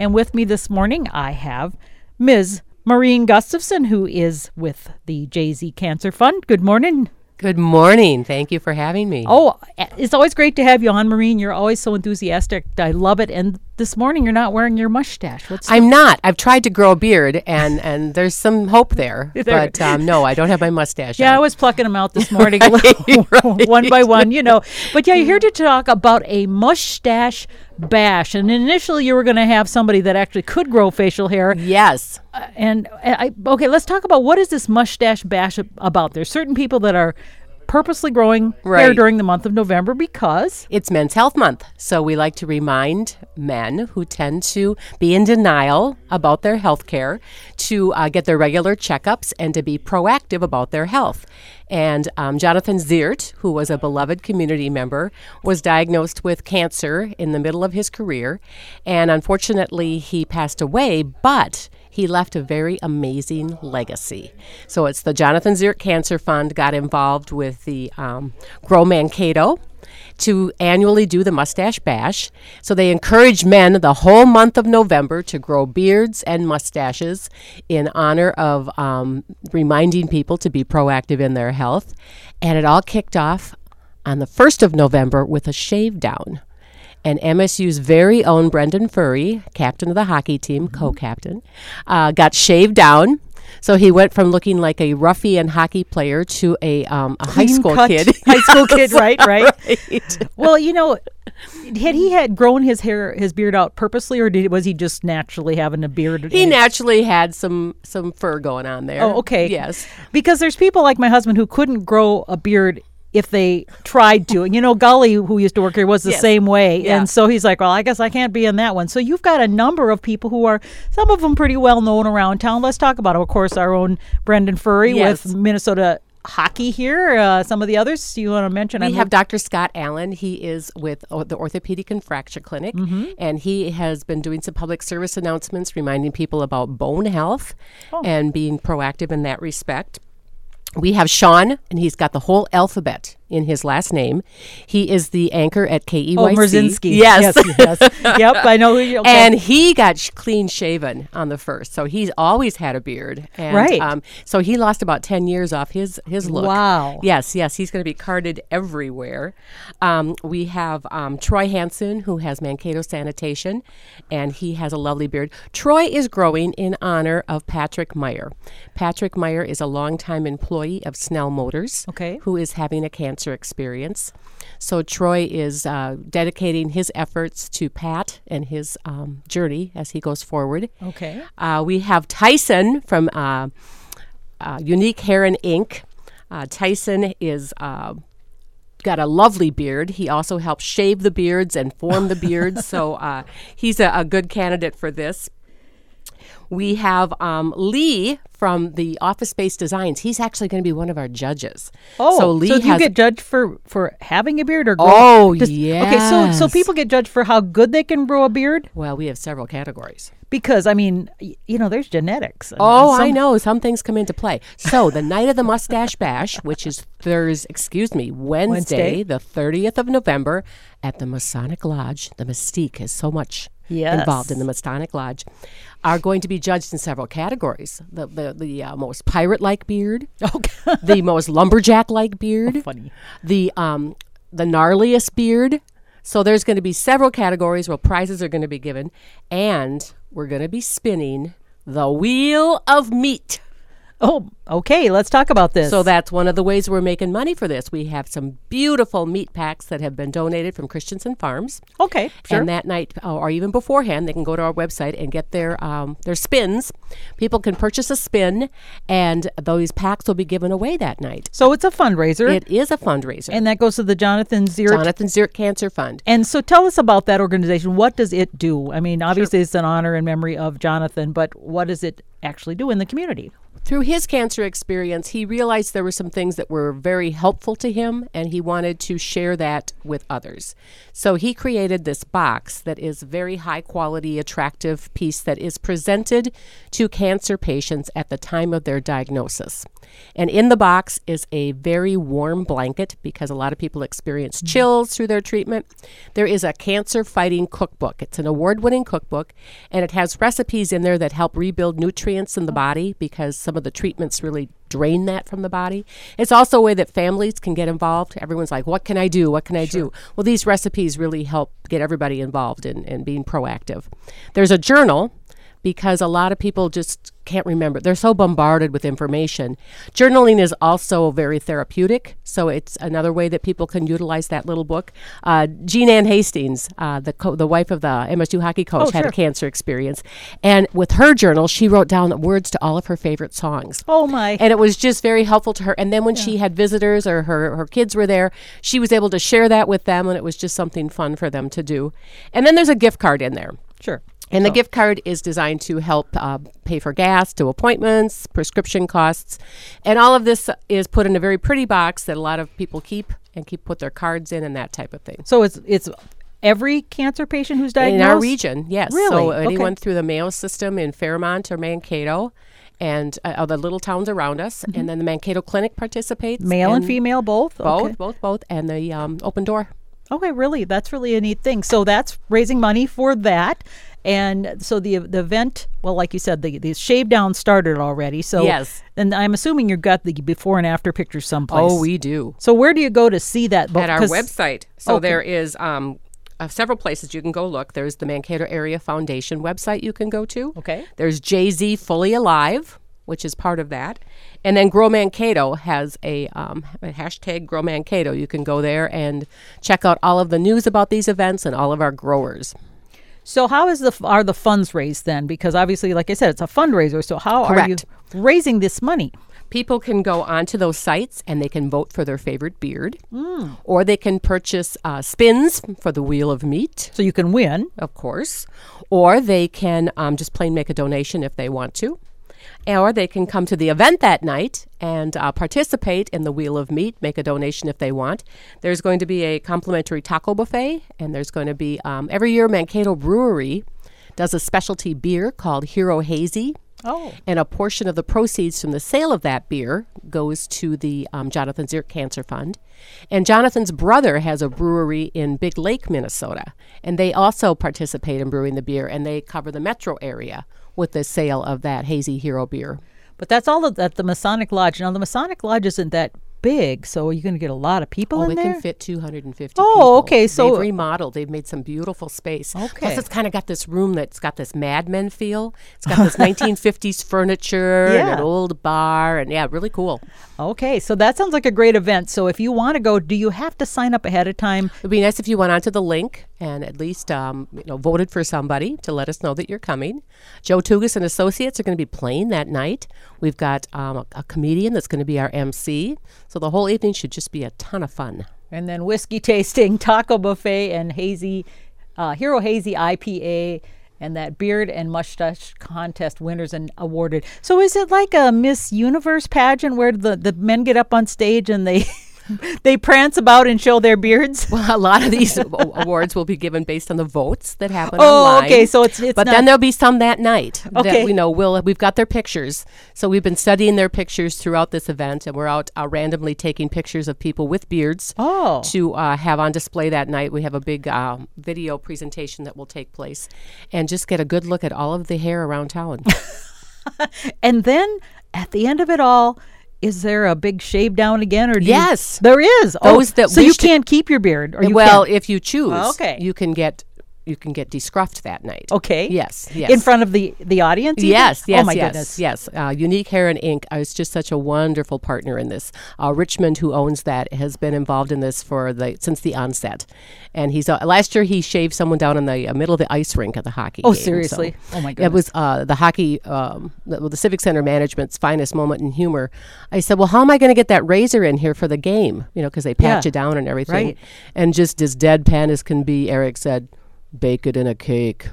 And with me this morning, I have Ms. Maureen Gustafson, who is with the JZ Cancer Fund. Good morning. Good morning. Thank you for having me. Oh, it's always great to have you on, Maureen. You're always so enthusiastic. I love it. And this morning, you're not wearing your mustache. What's I'm not. I've tried to grow a beard, and and there's some hope there. but um, no, I don't have my mustache. Yeah, on. I was plucking them out this morning, right, right. one by one. You know. But yeah, you're here to talk about a mustache bash. And initially, you were going to have somebody that actually could grow facial hair. Yes. Uh, and I, okay, let's talk about what is this mustache bash about. There's certain people that are purposely growing right. hair during the month of November because it's Men's Health Month. So we like to remind men who tend to be in denial about their health care to uh, get their regular checkups and to be proactive about their health. And um, Jonathan Zierdt, who was a beloved community member, was diagnosed with cancer in the middle of his career. And unfortunately, he passed away, but he left a very amazing legacy. So it's the Jonathan Zierdt Cancer Fund got involved with the um, Grow Mankato to annually do the mustache bash. So they encourage men the whole month of November to grow beards and mustaches in honor of um, reminding people to be proactive in their health. And it all kicked off on the 1st of November with a shave down and MSU's very own Brendan Furry, captain of the hockey team, mm-hmm. co-captain, uh, got shaved down. So he went from looking like a ruffian hockey player to a, um, a high school kid. high school kid, right, right? right. Well, you know, had he had grown his hair, his beard out purposely, or did was he just naturally having a beard? He naturally had some some fur going on there. Oh, okay. Yes, because there's people like my husband who couldn't grow a beard if they tried to. And you know, Gully, who used to work here, was the yes. same way. Yeah. And so he's like, well, I guess I can't be in that one. So you've got a number of people who are, some of them pretty well known around town. Let's talk about, of course, our own Brendan Furry yes. with Minnesota hockey here. Uh, some of the others you want to mention? We I'm have Dr. Scott Allen. He is with the Orthopedic and Fracture Clinic, mm-hmm. and he has been doing some public service announcements reminding people about bone health oh. and being proactive in that respect we have Sean, and he's got the whole alphabet in his last name. He is the anchor at KEYC. Oh, Merzinski. Yes. yes, yes. yep, I know who you okay. And he got sh- clean shaven on the first. So he's always had a beard. And, right. Um, so he lost about 10 years off his, his look. Wow. Yes, yes. He's going to be carded everywhere. Um, we have um, Troy Hanson, who has Mankato Sanitation, and he has a lovely beard. Troy is growing in honor of Patrick Meyer. Patrick Meyer is a longtime employee of Snell Motors, okay. who is having a cancer cancer experience. So Troy is uh, dedicating his efforts to Pat and his um, journey as he goes forward. Okay. Uh, we have Tyson from uh, uh Unique Hair and Ink. Uh, Tyson is uh, got a lovely beard. He also helps shave the beards and form the beards, so uh, he's a, a, good candidate for this. We have um, Lee from the Office Space Designs. He's actually going to be one of our judges. Oh, so Lee so you get judged for for having a beard or growing? Oh, yeah. Okay, so so people get judged for how good they can grow a beard. Well, we have several categories because I mean, you know, there's genetics. Oh, some... I know. Some things come into play. So the night of the mustache bash, which is Thursday, excuse me, Wednesday, Wednesday, the 30th of November, at the Masonic Lodge. The Mystique is so much yes. involved in the Masonic Lodge, are going to be judged in several categories: the the, the uh, most pirate-like beard, okay. the most lumberjack-like beard, oh, funny, the um the gnarliest beard. So there's going to be several categories where prizes are going to be given, and we're going to be spinning the wheel of meat. Oh, okay. Let's talk about this. So that's one of the ways we're making money for this. We have some beautiful meat packs that have been donated from Christensen Farms. Okay, sure. And that night, uh, or even beforehand, they can go to our website and get their um, their spins. People can purchase a spin, and those packs will be given away that night. So it's a fundraiser. It is a fundraiser, and that goes to the Jonathan Zierdt Jonathan Zierdt Cancer Fund. And so, tell us about that organization. What does it do? I mean, obviously, sure. it's an honor and memory of Jonathan, but what does it actually do in the community? Through his cancer experience, he realized there were some things that were very helpful to him, and he wanted to share that with others. So he created this box that is very high quality, attractive piece that is presented to cancer patients at the time of their diagnosis. And in the box is a very warm blanket because a lot of people experience mm-hmm. chills through their treatment. There is a cancer fighting cookbook. It's an award winning cookbook, and it has recipes in there that help rebuild nutrients in the body because some of the treatments really drain that from the body. It's also a way that families can get involved. Everyone's like, what can I do? What can I sure. do? Well, these recipes really help get everybody involved in, in being proactive. There's a journal because a lot of people just can't remember. They're so bombarded with information. Journaling is also very therapeutic, so it's another way that people can utilize that little book. Uh, Jean Ann Hastings, uh, the co- the wife of the MSU hockey coach, oh, had sure. a cancer experience, and with her journal, she wrote down words to all of her favorite songs. Oh my! And it was just very helpful to her. And then when yeah. she had visitors or her her kids were there, she was able to share that with them, and it was just something fun for them to do. And then there's a gift card in there. Sure. And the gift card is designed to help uh, pay for gas, to appointments, prescription costs. And all of this is put in a very pretty box that a lot of people keep and keep put their cards in and that type of thing. So it's it's every cancer patient who's diagnosed in our region. Yes. Really? So anyone okay. through the Mayo system in Fairmont or Mankato and uh, the little towns around us, mm-hmm. and then the Mankato Clinic participates. Male and, and female, both. Both, okay. both, both, and the um, open door. Okay, really, that's really a neat thing. So that's raising money for that. And so the the event, well, like you said, the the shave down started already. So yes, and I'm assuming you've got the before and after pictures someplace. Oh, we do. So where do you go to see that? At our website. So okay. there is um, uh, several places you can go look. There's the Mankato Area Foundation website you can go to. Okay. There's JZ Fully Alive, which is part of that. And then Grow Mankato has a, um, a, hashtag Grow Mankato. You can go there and check out all of the news about these events and all of our growers. So how is the are the funds raised then? Because obviously, like I said, it's a fundraiser. So how Correct. are you raising this money? People can go onto those sites and they can vote for their favorite beard, mm. or they can purchase uh, spins for the wheel of meat. So you can win, of course, or they can um, just plain make a donation if they want to or they can come to the event that night and uh, participate in the Wheel of Meat, make a donation if they want. There's going to be a complimentary taco buffet, and there's going to be um, every year Mankato Brewery does a specialty beer called Hero Hazy. Oh. And a portion of the proceeds from the sale of that beer goes to the um, Jonathan Zierdt Cancer Fund. And Jonathan's brother has a brewery in Big Lake, Minnesota. And they also participate in brewing the beer and they cover the metro area with the sale of that hazy hero beer. But that's all at the Masonic Lodge. Now the Masonic Lodge isn't that big, so are you going to get a lot of people oh, in they there? can fit 250 Oh, people. okay. So they've remodeled. They've made some beautiful space. Okay. Plus, it's kind of got this room that's got this Mad Men feel. It's got this 1950s furniture yeah. and an old bar, and yeah, really cool. Okay, so that sounds like a great event. So if you want to go, do you have to sign up ahead of time? It'd be nice if you went onto the link and at least um, you know voted for somebody to let us know that you're coming. Joe Tugas and Associates are going to be playing that night. We've got um, a, a comedian that's going to be our MC. So the whole evening should just be a ton of fun. And then whiskey tasting, taco buffet, and hazy, uh, Hero Hazy IPA and that beard and mustache contest winners and awarded. So is it like a Miss Universe pageant where the, the men get up on stage and they they prance about and show their beards. Well, a lot of these awards will be given based on the votes that happen oh, online. okay. So it's, it's but then there'll be some that night. Okay. That we know we'll we've got their pictures. So we've been studying their pictures throughout this event, and we're out uh, randomly taking pictures of people with beards. Oh. To uh, have on display that night, we have a big uh, video presentation that will take place, and just get a good look at all of the hair around town. and then at the end of it all is there a big shave down again, or yes, you, there is. Oh, Those oh, that so you can't keep your beard, or you well, can. if you choose, oh, okay, you can get you can get descruffed that night. Okay. Yes. Yes. In front of the the audience. Even? Yes. Yes. Oh my yes, goodness. Yes. Uh, Unique Hair and Ink is just such a wonderful partner in this. Uh, Richmond, who owns that, has been involved in this for the since the onset, and he's uh, last year he shaved someone down in the uh, middle of the ice rink at the hockey. Oh game, seriously. So oh my goodness. It was uh, the hockey, um, the, the Civic Center management's finest moment in humor. I said, well, how am I going to get that razor in here for the game? You know, because they pat Yeah. you down and everything. Right. And just as deadpan as can be, Eric said bake it in a cake.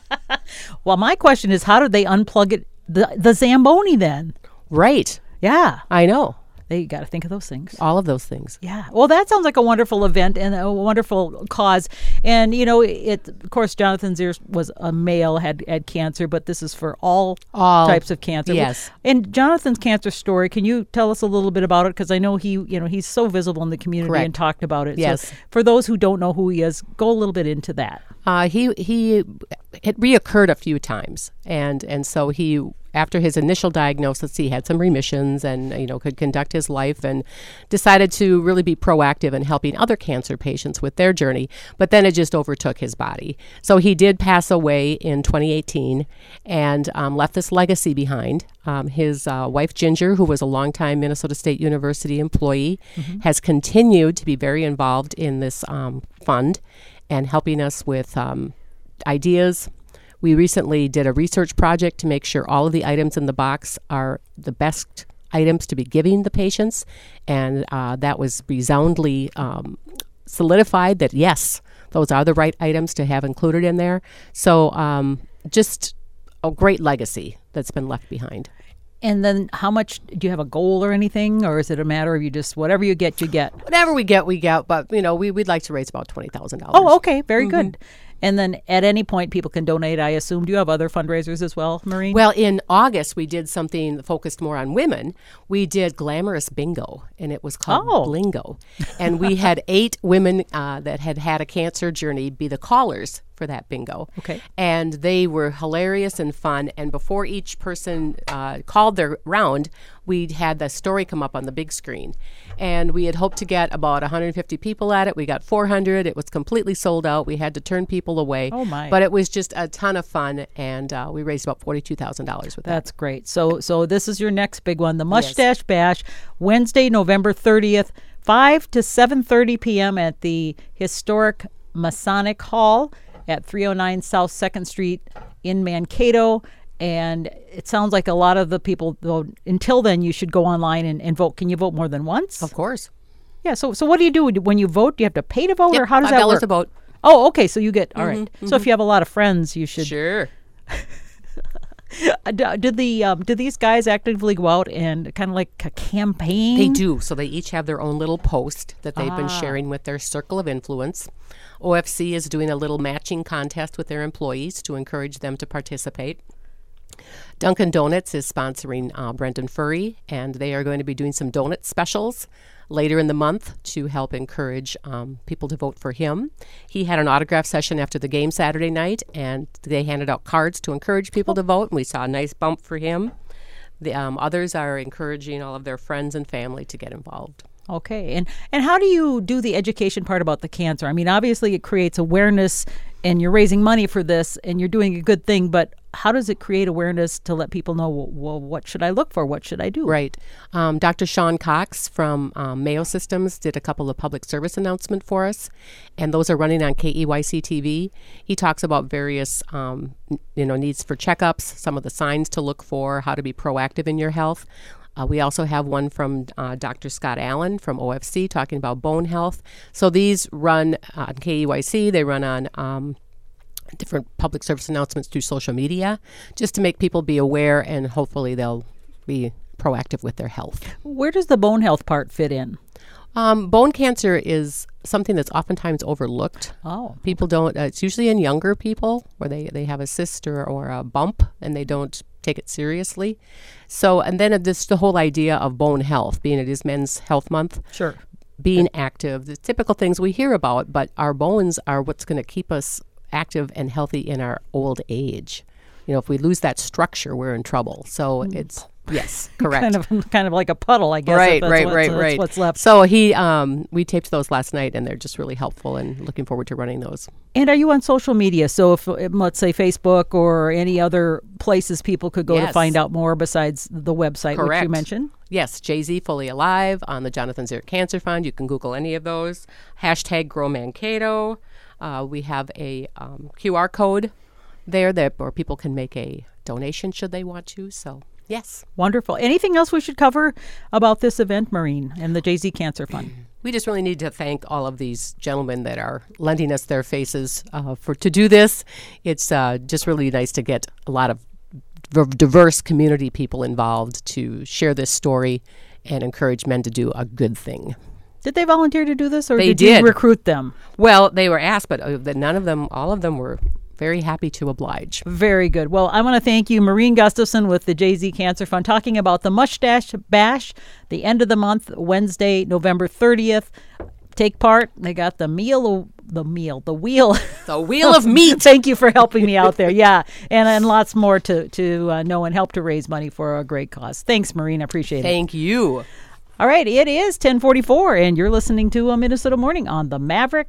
well, my question is, how do they unplug it the the Zamboni then. Right. Yeah. I know. They got to think of those things. All of those things. Yeah. Well, that sounds like a wonderful event and a wonderful cause. And you know, it of course Jonathan Zierdt was a male, had had cancer, but this is for all, All. types of cancer. Yes. And Jonathan's cancer story, can you tell us a little bit about it because I know he, you know, he's so visible in the community Correct. and talked about it. Yes. So for those who don't know who he is, go a little bit into that. Uh, he he it reoccurred a few times, and and so he after his initial diagnosis, he had some remissions and you know could conduct his life, and decided to really be proactive in helping other cancer patients with their journey. But then it just overtook his body, so he did pass away in 2018, and um, left this legacy behind. Um, his uh, wife Ginger, who was a longtime Minnesota State University employee, has continued to be very involved in this um, fund and helping us with um, ideas. We recently did a research project to make sure all of the items in the box are the best items to be giving the patients, and uh, that was resoundingly um, solidified that yes, those are the right items to have included in there. So, um, just a great legacy that's been left behind. And then how much do you have a goal or anything or is it a matter of you just whatever you get you get? Whatever we get, we get. But you know, we we'd like to raise about twenty thousand dollars. Oh, okay, very mm-hmm. good. And then at any point people can donate, I assume. Do you have other fundraisers as well, Maureen? Well, in August, we did something focused more on women. We did glamorous bingo, and it was called Oh. Blingo. And we had eight women uh, that had had a cancer journey be the callers for that bingo. Okay. And they were hilarious and fun. And before each person uh, called their round, we had the story come up on the big screen. And we had hoped to get about 150 people at it. We got 400. It was completely sold out. We had to turn people away. Oh, my. But it was just a ton of fun, and uh, we raised about forty-two thousand dollars with that. That's great. So so this is your next big one, the Mustache Bash, Wednesday, November 30th, 5 to 7:30 p.m. at the historic Masonic Hall at 309 South 2nd Street in Mankato. And it sounds like a lot of the people, though, until then, you should go online and, and vote. Can you vote more than once? Of course. Yeah. So, so what do you do when you vote? Do you have to pay to vote, or how does that dollars work? a vote. Oh, okay. So you get all right. So if you have a lot of friends, you should. Sure. Uh, do, do the um, do these guys actively go out and kind of like a campaign? They do. So they each have their own little post that they've Ah. been sharing with their circle of influence. OFC is doing a little matching contest with their employees to encourage them to participate. Dunkin' Donuts is sponsoring uh, Brendan Furry, and they are going to be doing some donut specials later in the month to help encourage um, people to vote for him. He had an autograph session after the game Saturday night, and they handed out cards to encourage people to vote, and we saw a nice bump for him. The um, others are encouraging all of their friends and family to get involved. Okay, and and how do you do the education part about the cancer? I mean, obviously it creates awareness, and you're raising money for this, and you're doing a good thing. But how does it create awareness to let people know? Well, what should I look for? What should I do? Right. Um, Dr. Sean Cox from um, Mayo Systems did a couple of public service announcements for us, and those are running on KEYC TV. He talks about various, um, you know, needs for checkups, some of the signs to look for, how to be proactive in your health. Uh, we also have one from uh, Dr. Scott Allen from OFC talking about bone health. So these run on KEYC. They run on um, different public service announcements through social media just to make people be aware and hopefully they'll be proactive with their health. Where does the bone health part fit in? Um, bone cancer is something that's oftentimes overlooked. Oh, People don't, uh, it's usually in younger people where they, they have a cyst or, or a bump and they don't take it seriously. So, and then uh, this the whole idea of bone health, being it is Men's Health Month, sure. being active, the typical things we hear about, but our bones are what's going to keep us active and healthy in our old age. You know, if we lose that structure, we're in trouble. So it's yes, correct. Kind of, kind of like a puddle, I guess. right, right, what's- right, that's right. What's left? So he, um, we taped those last night, and they're just really helpful, and looking forward to running those. And are you on social media? So, if um, let's say Facebook or any other places people could go to find out more besides the website which you mentioned. Yes, JZ Fully Alive on the Jonathan Zerick Cancer Fund. You can Google any of those. Hashtag Grow Mankato. Uh, we have a um, QR code there that where people can make a donation should they want to. So yes, Wonderful. Anything else we should cover about this event, Maureen, and the JZ Cancer Fund? we just really need to thank all of these gentlemen that are lending us their faces uh, for to do this. It's uh, just really nice to get a lot of diverse community people involved to share this story and encourage men to do a good thing. Did they volunteer to do this, or They did, did. you recruit them? Well, they were asked, but uh, none of them, all of them were very happy to oblige. Very good. Well, I want to thank you, Maureen Gustafson with the JZ Cancer Fund, talking about the Mustache Bash, the end of the month, Wednesday, November 30th. Take part. They got the meal, the meal, the wheel. The wheel of meat. Thank you for helping me out there. Yeah, and and lots more to to uh, know and help to raise money for a great cause. Thanks, Maureen. I appreciate it. Thank you. All right, it is 1044, and you're listening to a Minnesota Morning on the Maverick